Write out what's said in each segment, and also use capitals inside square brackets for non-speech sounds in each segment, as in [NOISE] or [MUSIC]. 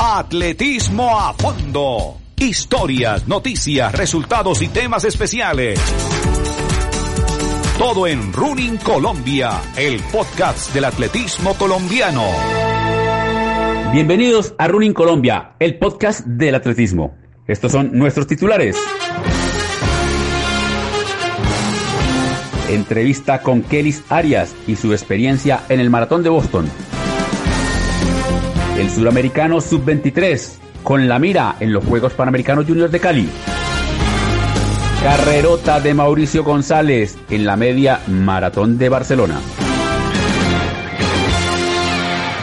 Atletismo a fondo. Historias, noticias, resultados y temas especiales. Todo en Running Colombia, el podcast del atletismo colombiano. Bienvenidos a Running Colombia, el podcast del atletismo. Estos son nuestros titulares. Entrevista con Kelis Arias y su experiencia en el maratón de Boston. El suramericano sub-23 con la mira en los Juegos Panamericanos Juniors de Cali. Carrerota de Mauricio González en la media maratón de Barcelona.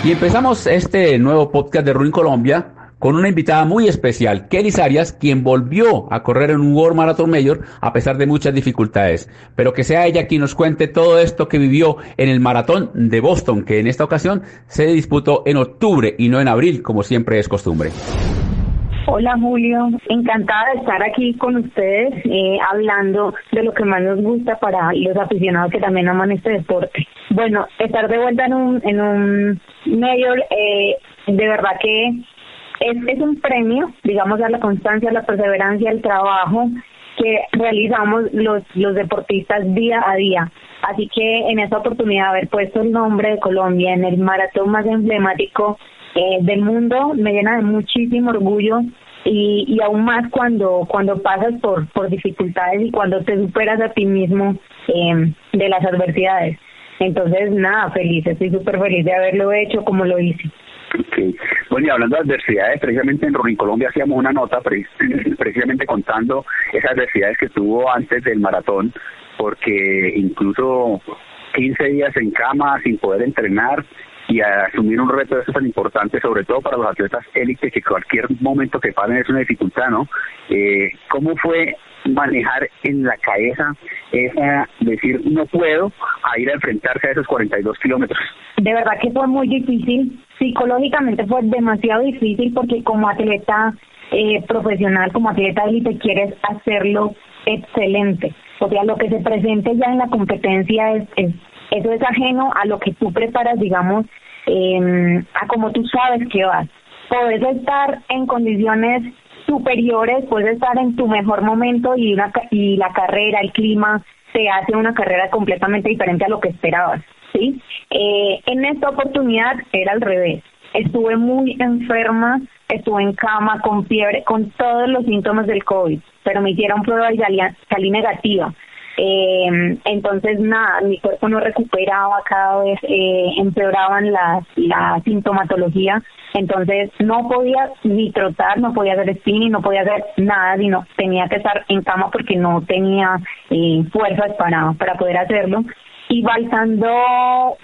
Y empezamos este nuevo podcast de Running Colombia con una invitada muy especial, Kelly Arias, quien volvió a correr en un World Marathon Mayor a pesar de muchas dificultades. Pero que sea ella quien nos cuente todo esto que vivió en el maratón de Boston, que en esta ocasión se disputó en octubre y no en abril, como siempre es costumbre. Hola Julio, encantada de estar aquí con ustedes eh, hablando de lo que más nos gusta para los aficionados que también aman este deporte. Bueno, estar de vuelta en un, en un mayor, eh, de verdad que es, un premio, digamos, a la constancia, a la perseverancia, al trabajo que realizamos los, los deportistas día a día. Así que en esta oportunidad haber puesto el nombre de Colombia en el maratón más emblemático eh, del mundo me llena de muchísimo orgullo y, y aún más cuando cuando pasas por por dificultades y cuando te superas a ti mismo eh, de las adversidades. Entonces, nada, feliz, estoy súper feliz de haberlo hecho como lo hice. Bueno, y hablando de adversidades, precisamente en Running Colombia hacíamos una nota [LAUGHS] precisamente contando esas adversidades que tuvo antes del maratón, porque incluso 15 días en cama sin poder entrenar y asumir un reto de eso tan importante, sobre todo para los atletas élite, que cualquier momento que paren es una dificultad, ¿no? Eh, ¿Cómo fue manejar en la cabeza esa decir no puedo a ir a enfrentarse a esos 42 kilómetros? De verdad que fue muy difícil, psicológicamente fue demasiado difícil porque como atleta eh, profesional, como atleta élite quieres hacerlo excelente. O sea, lo que se presente ya en la competencia es, es eso es ajeno a lo que tú preparas, digamos, eh, a como tú sabes que vas. Puedes estar en condiciones superiores, puedes estar en tu mejor momento y, una, y la carrera, el clima, te hace una carrera completamente diferente a lo que esperabas. ¿Sí? Eh, en esta oportunidad era al revés. Estuve muy enferma, estuve en cama con fiebre, con todos los síntomas del COVID, pero me hicieron prueba y salí, salí negativa. Eh, entonces, nada, mi cuerpo no recuperaba, cada vez eh, empeoraban la, la sintomatología, entonces no podía ni trotar, no podía hacer spinning, no podía hacer nada, sino tenía que estar en cama porque no tenía eh, fuerzas para, para poder hacerlo. Y balsando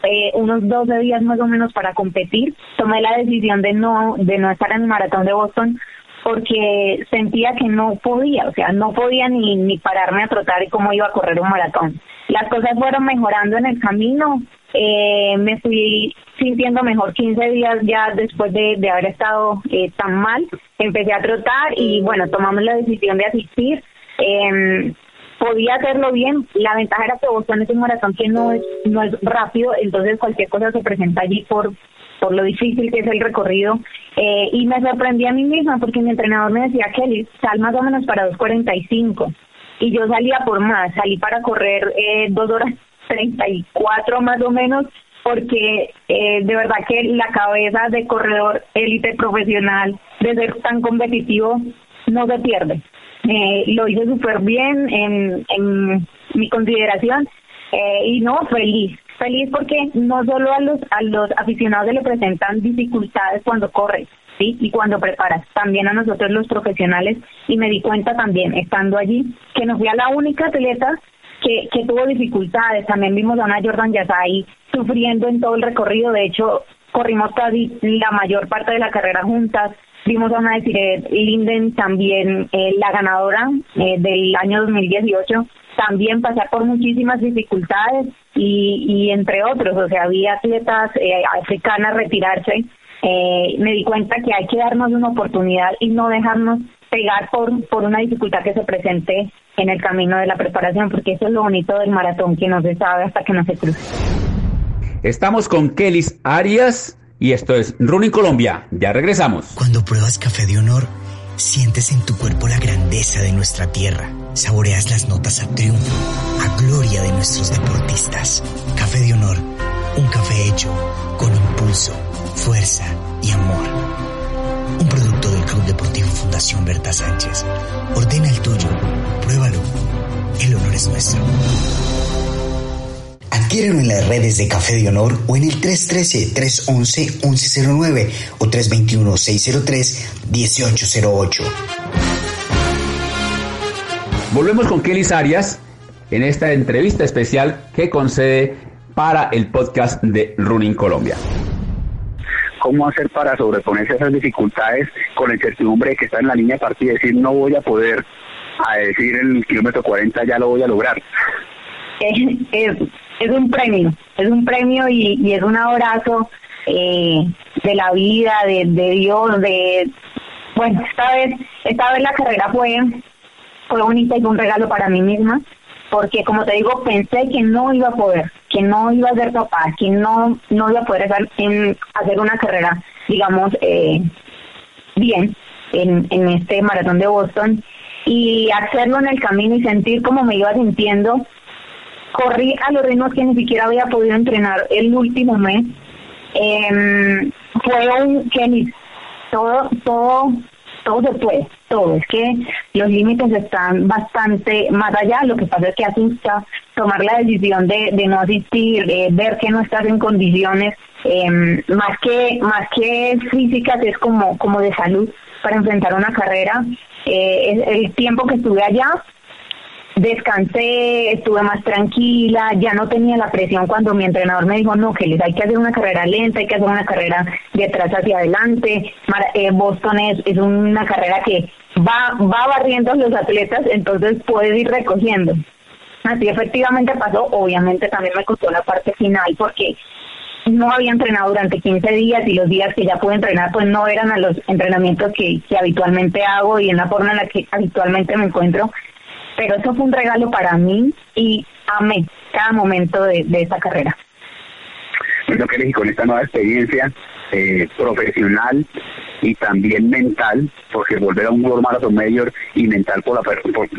eh, unos 12 días más o menos para competir, tomé la decisión de no, de no estar en el maratón de Boston porque sentía que no podía, o sea, no podía ni, ni pararme a trotar y cómo iba a correr un maratón. Las cosas fueron mejorando en el camino, eh, me fui sintiendo mejor 15 días ya después de, de haber estado eh, tan mal, empecé a trotar y bueno, tomamos la decisión de asistir. Eh, podía hacerlo bien, la ventaja era que Boston es un maratón que no es, no es rápido, entonces cualquier cosa se presenta allí por por lo difícil que es el recorrido. Eh, y me sorprendí a mí misma porque mi entrenador me decía, Kelly, sal más o menos para 2.45. Y yo salía por más, salí para correr eh, 2 horas 34 más o menos, porque eh, de verdad que la cabeza de corredor élite profesional, de ser tan competitivo, no se pierde. Eh, lo hice súper bien en, en mi consideración eh, y no, feliz, feliz porque no solo a los a los aficionados se le presentan dificultades cuando corres, ¿sí? Y cuando preparas, también a nosotros los profesionales y me di cuenta también estando allí que no fui a la única atleta que, que tuvo dificultades, también vimos a una Jordan Yasai sufriendo en todo el recorrido, de hecho corrimos casi la mayor parte de la carrera juntas, vimos a una Linden también eh, la ganadora eh, del año 2018 también pasar por muchísimas dificultades y, entre otros, o sea, había atletas eh, africanas retirarse. Eh, me di cuenta que hay que darnos una oportunidad y no dejarnos pegar por, por una dificultad que se presente en el camino de la preparación, porque eso es lo bonito del maratón, que no se sabe hasta que no se cruce. Estamos con Kelis Arias, y esto es Running Colombia. Ya regresamos. Cuando pruebas café de honor, sientes en tu cuerpo la grandeza de nuestra tierra. Saboreas las notas a triunfo, a gloria de nuestros deportistas. Café de honor, un café hecho con impulso, fuerza y amor. Un producto del Club Deportivo Fundación Berta Sánchez. Ordena el tuyo, pruébalo. El honor es nuestro. Adquiérelo en las redes de Café de Honor o en el 313-311-1109 o 321-603-1808. Volvemos con Kelly Arias en esta entrevista especial que concede para el podcast de Running Colombia. ¿Cómo hacer para sobreponerse a esas dificultades con la incertidumbre de que está en la línea de partida y decir no voy a poder a decir en el kilómetro 40 ya lo voy a lograr? Es, es, un premio, es un premio y, es un abrazo eh, de la vida, de, Dios, de... Bueno, esta vez, esta vez la carrera fue, fue bonita y fue un regalo para mí misma porque como te digo, pensé que no iba a poder, que no iba a ser capaz, que no, no iba a poder hacer, hacer una carrera, digamos, eh, bien en, en este maratón de Boston y hacerlo en el camino y sentir cómo me iba sintiendo. Corrí a los ritmos que ni siquiera había podido entrenar el último mes. Eh, fue un que todo, todo todo se puede, todo. Es que los límites están bastante más allá. Lo que pasa es que asusta tomar la decisión de, de no asistir, de ver que no estás en condiciones, em, más que más que físicas, es como, como de salud para enfrentar una carrera. Eh, el tiempo que estuve allá descansé, estuve más tranquila, ya no tenía la presión cuando mi entrenador me dijo, no, que les hay que hacer una carrera lenta, hay que hacer una carrera de atrás hacia adelante. Eh, Boston es, es una carrera que va, va barriendo los atletas, entonces puedes ir recogiendo. Así efectivamente pasó, obviamente también me costó la parte final porque no había entrenado durante 15 días y los días que ya pude entrenar pues no eran a los entrenamientos que, que habitualmente hago y en la forma en la que habitualmente me encuentro pero eso fue un regalo para mí y amé cada momento de, esa carrera. Bueno, que con esta nueva experiencia eh, profesional y también mental, porque volver a un World Marathon Mayor y mental por, la,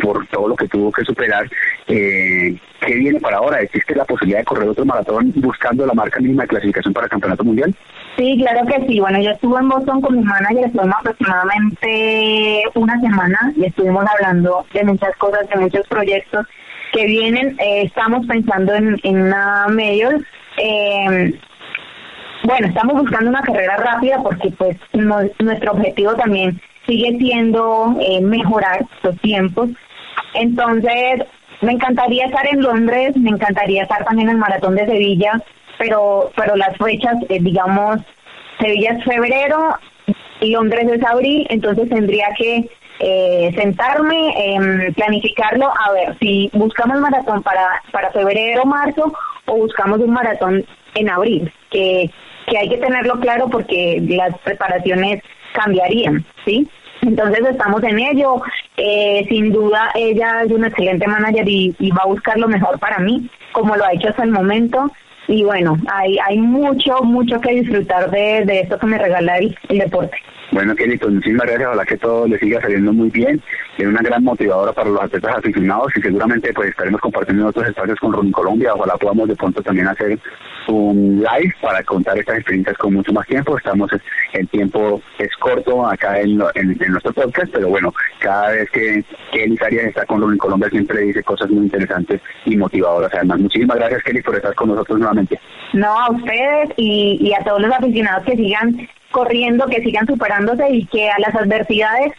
por, todo lo que tuvo que superar, eh, ¿qué viene para ahora? ¿Existe la posibilidad de correr otro maratón buscando la marca mínima de clasificación para el Campeonato Mundial? Sí, claro que sí. Bueno, yo estuve en Boston con mi manager, estuvimos aproximadamente una semana y estuvimos hablando de muchas cosas, de muchos proyectos que vienen. Eh, estamos pensando en, en una mayor. Eh, bueno, estamos buscando una carrera rápida porque pues nuestro objetivo también sigue siendo eh, mejorar los tiempos. Entonces, me encantaría estar en Londres, me encantaría estar también en el Maratón de Sevilla, pero pero las fechas, eh, digamos, Sevilla es febrero y Londres es abril, entonces tendría que eh, sentarme, eh, planificarlo, a ver si buscamos maratón para, para febrero marzo o buscamos un maratón en abril, que que hay que tenerlo claro porque las preparaciones cambiarían, ¿sí? Entonces estamos en ello. Eh, sin duda ella es una excelente manager y, va a buscar lo mejor para mí, como lo ha hecho hasta el momento. Y bueno, hay, hay mucho, mucho que disfrutar de, de esto que me regala el deporte. Bueno, Kelly, pues muchísimas gracias. Ojalá que todo le siga saliendo muy bien. Es una gran motivadora para los atletas aficionados y seguramente pues estaremos compartiendo otros espacios con Ron Colombia. Ojalá podamos de pronto también hacer un live para contar estas experiencias con mucho más tiempo. Estamos, el tiempo es corto acá en, nuestro podcast, pero bueno, cada vez que Kelly Arias está con Ron Colombia siempre dice cosas muy interesantes y motivadoras. Además, muchísimas gracias Kelly por estar con nosotros nuevamente. No, a ustedes y, y a todos los aficionados que sigan corriendo, que sigan superándose y que a las adversidades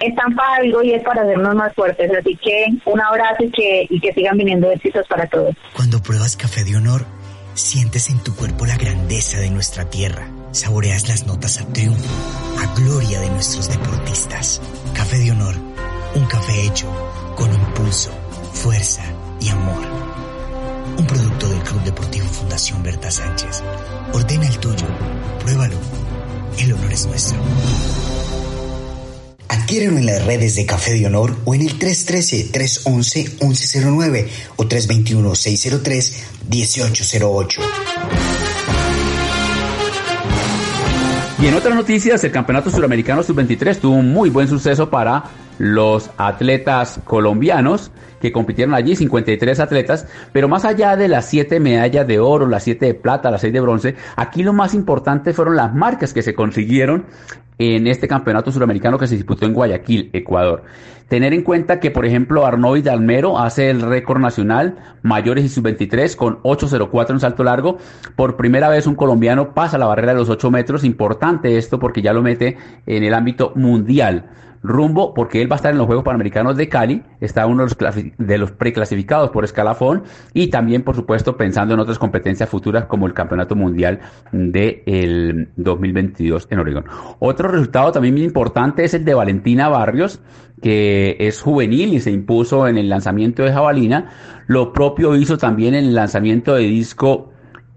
están para algo y es para hacernos más fuertes. Así que un abrazo y que, y que sigan viniendo éxitos para todos. Cuando pruebas café de honor, sientes en tu cuerpo la grandeza de nuestra tierra. Saboreas las notas a triunfo, a gloria de nuestros deportistas. Café de honor, un café hecho con impulso, fuerza y amor. Un producto del Club Deportivo Fundación Berta Sánchez. Ordena el tuyo, pruébalo el honor es nuestro. Adquiérelo en las redes de Café de Honor o en el 313-311-1109 o 321-603-1808. Y en otras noticias, el Campeonato Suramericano Sub-23 tuvo un muy buen suceso para los atletas colombianos que compitieron allí, 53 atletas, pero más allá de las 7 medallas de oro, las 7 de plata, las 6 de bronce, aquí lo más importante fueron las marcas que se consiguieron en este campeonato suramericano que se disputó en Guayaquil, Ecuador. Tener en cuenta que, por ejemplo, Arnold Almero hace el récord nacional mayores y sub-23 con 8.04 en salto largo. Por primera vez un colombiano pasa la barrera de los 8 metros. Importante esto porque ya lo mete en el ámbito mundial rumbo, porque él va a estar en los Juegos Panamericanos de Cali, está uno de los, de los preclasificados por escalafón y también, por supuesto, pensando en otras competencias futuras como el Campeonato Mundial del 2022 en Oregón. Otro resultado también muy importante es el de Valentina Barrios, que es juvenil y se impuso en el lanzamiento de jabalina. Lo propio hizo también en el lanzamiento de disco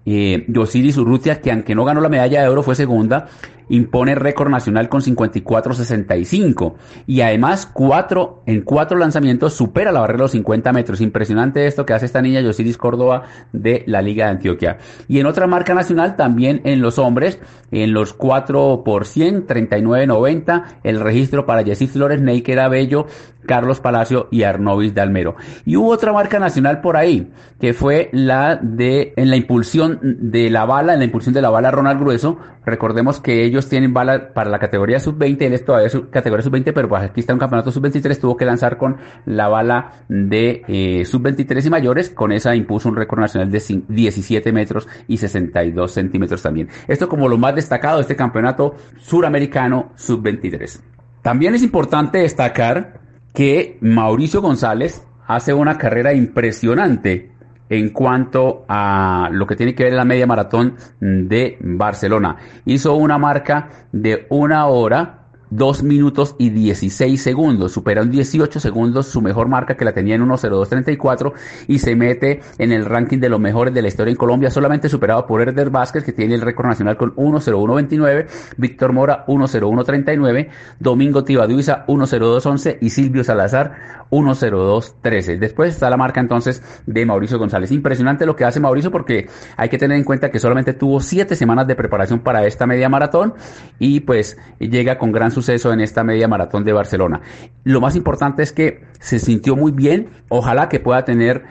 eh, Yosiris Urrutia, que aunque no ganó la medalla de oro, fue segunda impone récord nacional con 54.65 y además cuatro, en cuatro lanzamientos supera la barrera de los 50 metros. Impresionante esto que hace esta niña Yosiris Córdoba de la Liga de Antioquia. Y en otra marca nacional también en los hombres, en los 4 por 100, 39.90, el registro para Jessis Flores, Neiker Abello, Carlos Palacio y Arnovis de Almero. Y hubo otra marca nacional por ahí, que fue la de, en la impulsión de la bala, en la impulsión de la bala Ronald Grueso. Recordemos que ellos tienen bala para la categoría sub-20, él es todavía su categoría sub-20, pero pues aquí está un campeonato sub-23, tuvo que lanzar con la bala de eh, sub-23 y mayores, con esa impuso un récord nacional de 17 metros y 62 centímetros también. Esto como lo más destacado de este campeonato suramericano sub-23. También es importante destacar que Mauricio González hace una carrera impresionante en cuanto a lo que tiene que ver la media maratón de Barcelona. Hizo una marca de una hora 2 minutos y 16 segundos. Supera en 18 segundos su mejor marca que la tenía en 1.0234 y se mete en el ranking de los mejores de la historia en Colombia, solamente superado por Herder Vázquez que tiene el récord nacional con 1.0129, Víctor Mora 1.0139, Domingo Tibaduiza 1.0211 y Silvio Salazar 1.0213. Después está la marca entonces de Mauricio González. Impresionante lo que hace Mauricio porque hay que tener en cuenta que solamente tuvo 7 semanas de preparación para esta media maratón y pues llega con gran suceso en esta media maratón de Barcelona. Lo más importante es que se sintió muy bien, ojalá que pueda tener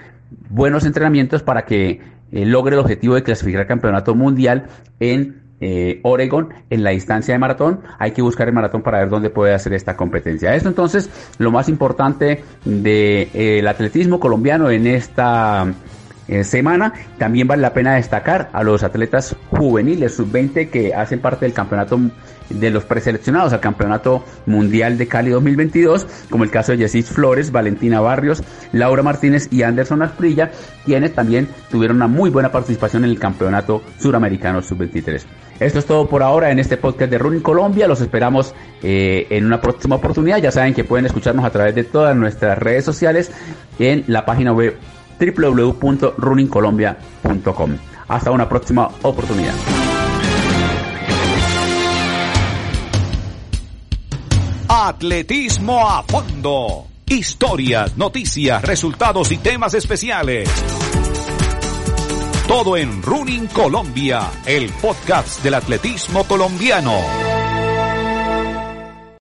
buenos entrenamientos para que eh, logre el objetivo de clasificar al campeonato mundial en eh, Oregon en la instancia de maratón. Hay que buscar el maratón para ver dónde puede hacer esta competencia. Esto entonces, lo más importante del de, eh, atletismo colombiano en esta semana. También vale la pena destacar a los atletas juveniles sub-20 que hacen parte del campeonato de los preseleccionados al Campeonato Mundial de Cali 2022, como el caso de Jessis Flores, Valentina Barrios, Laura Martínez y Anderson Asprilla, quienes también tuvieron una muy buena participación en el Campeonato Suramericano Sub-23. Esto es todo por ahora en este podcast de Running Colombia. Los esperamos eh, en una próxima oportunidad. Ya saben que pueden escucharnos a través de todas nuestras redes sociales en la página web www.runningcolombia.com. Hasta una próxima oportunidad. Atletismo a fondo. Historias, noticias, resultados y temas especiales. Todo en Running Colombia, el podcast del atletismo colombiano.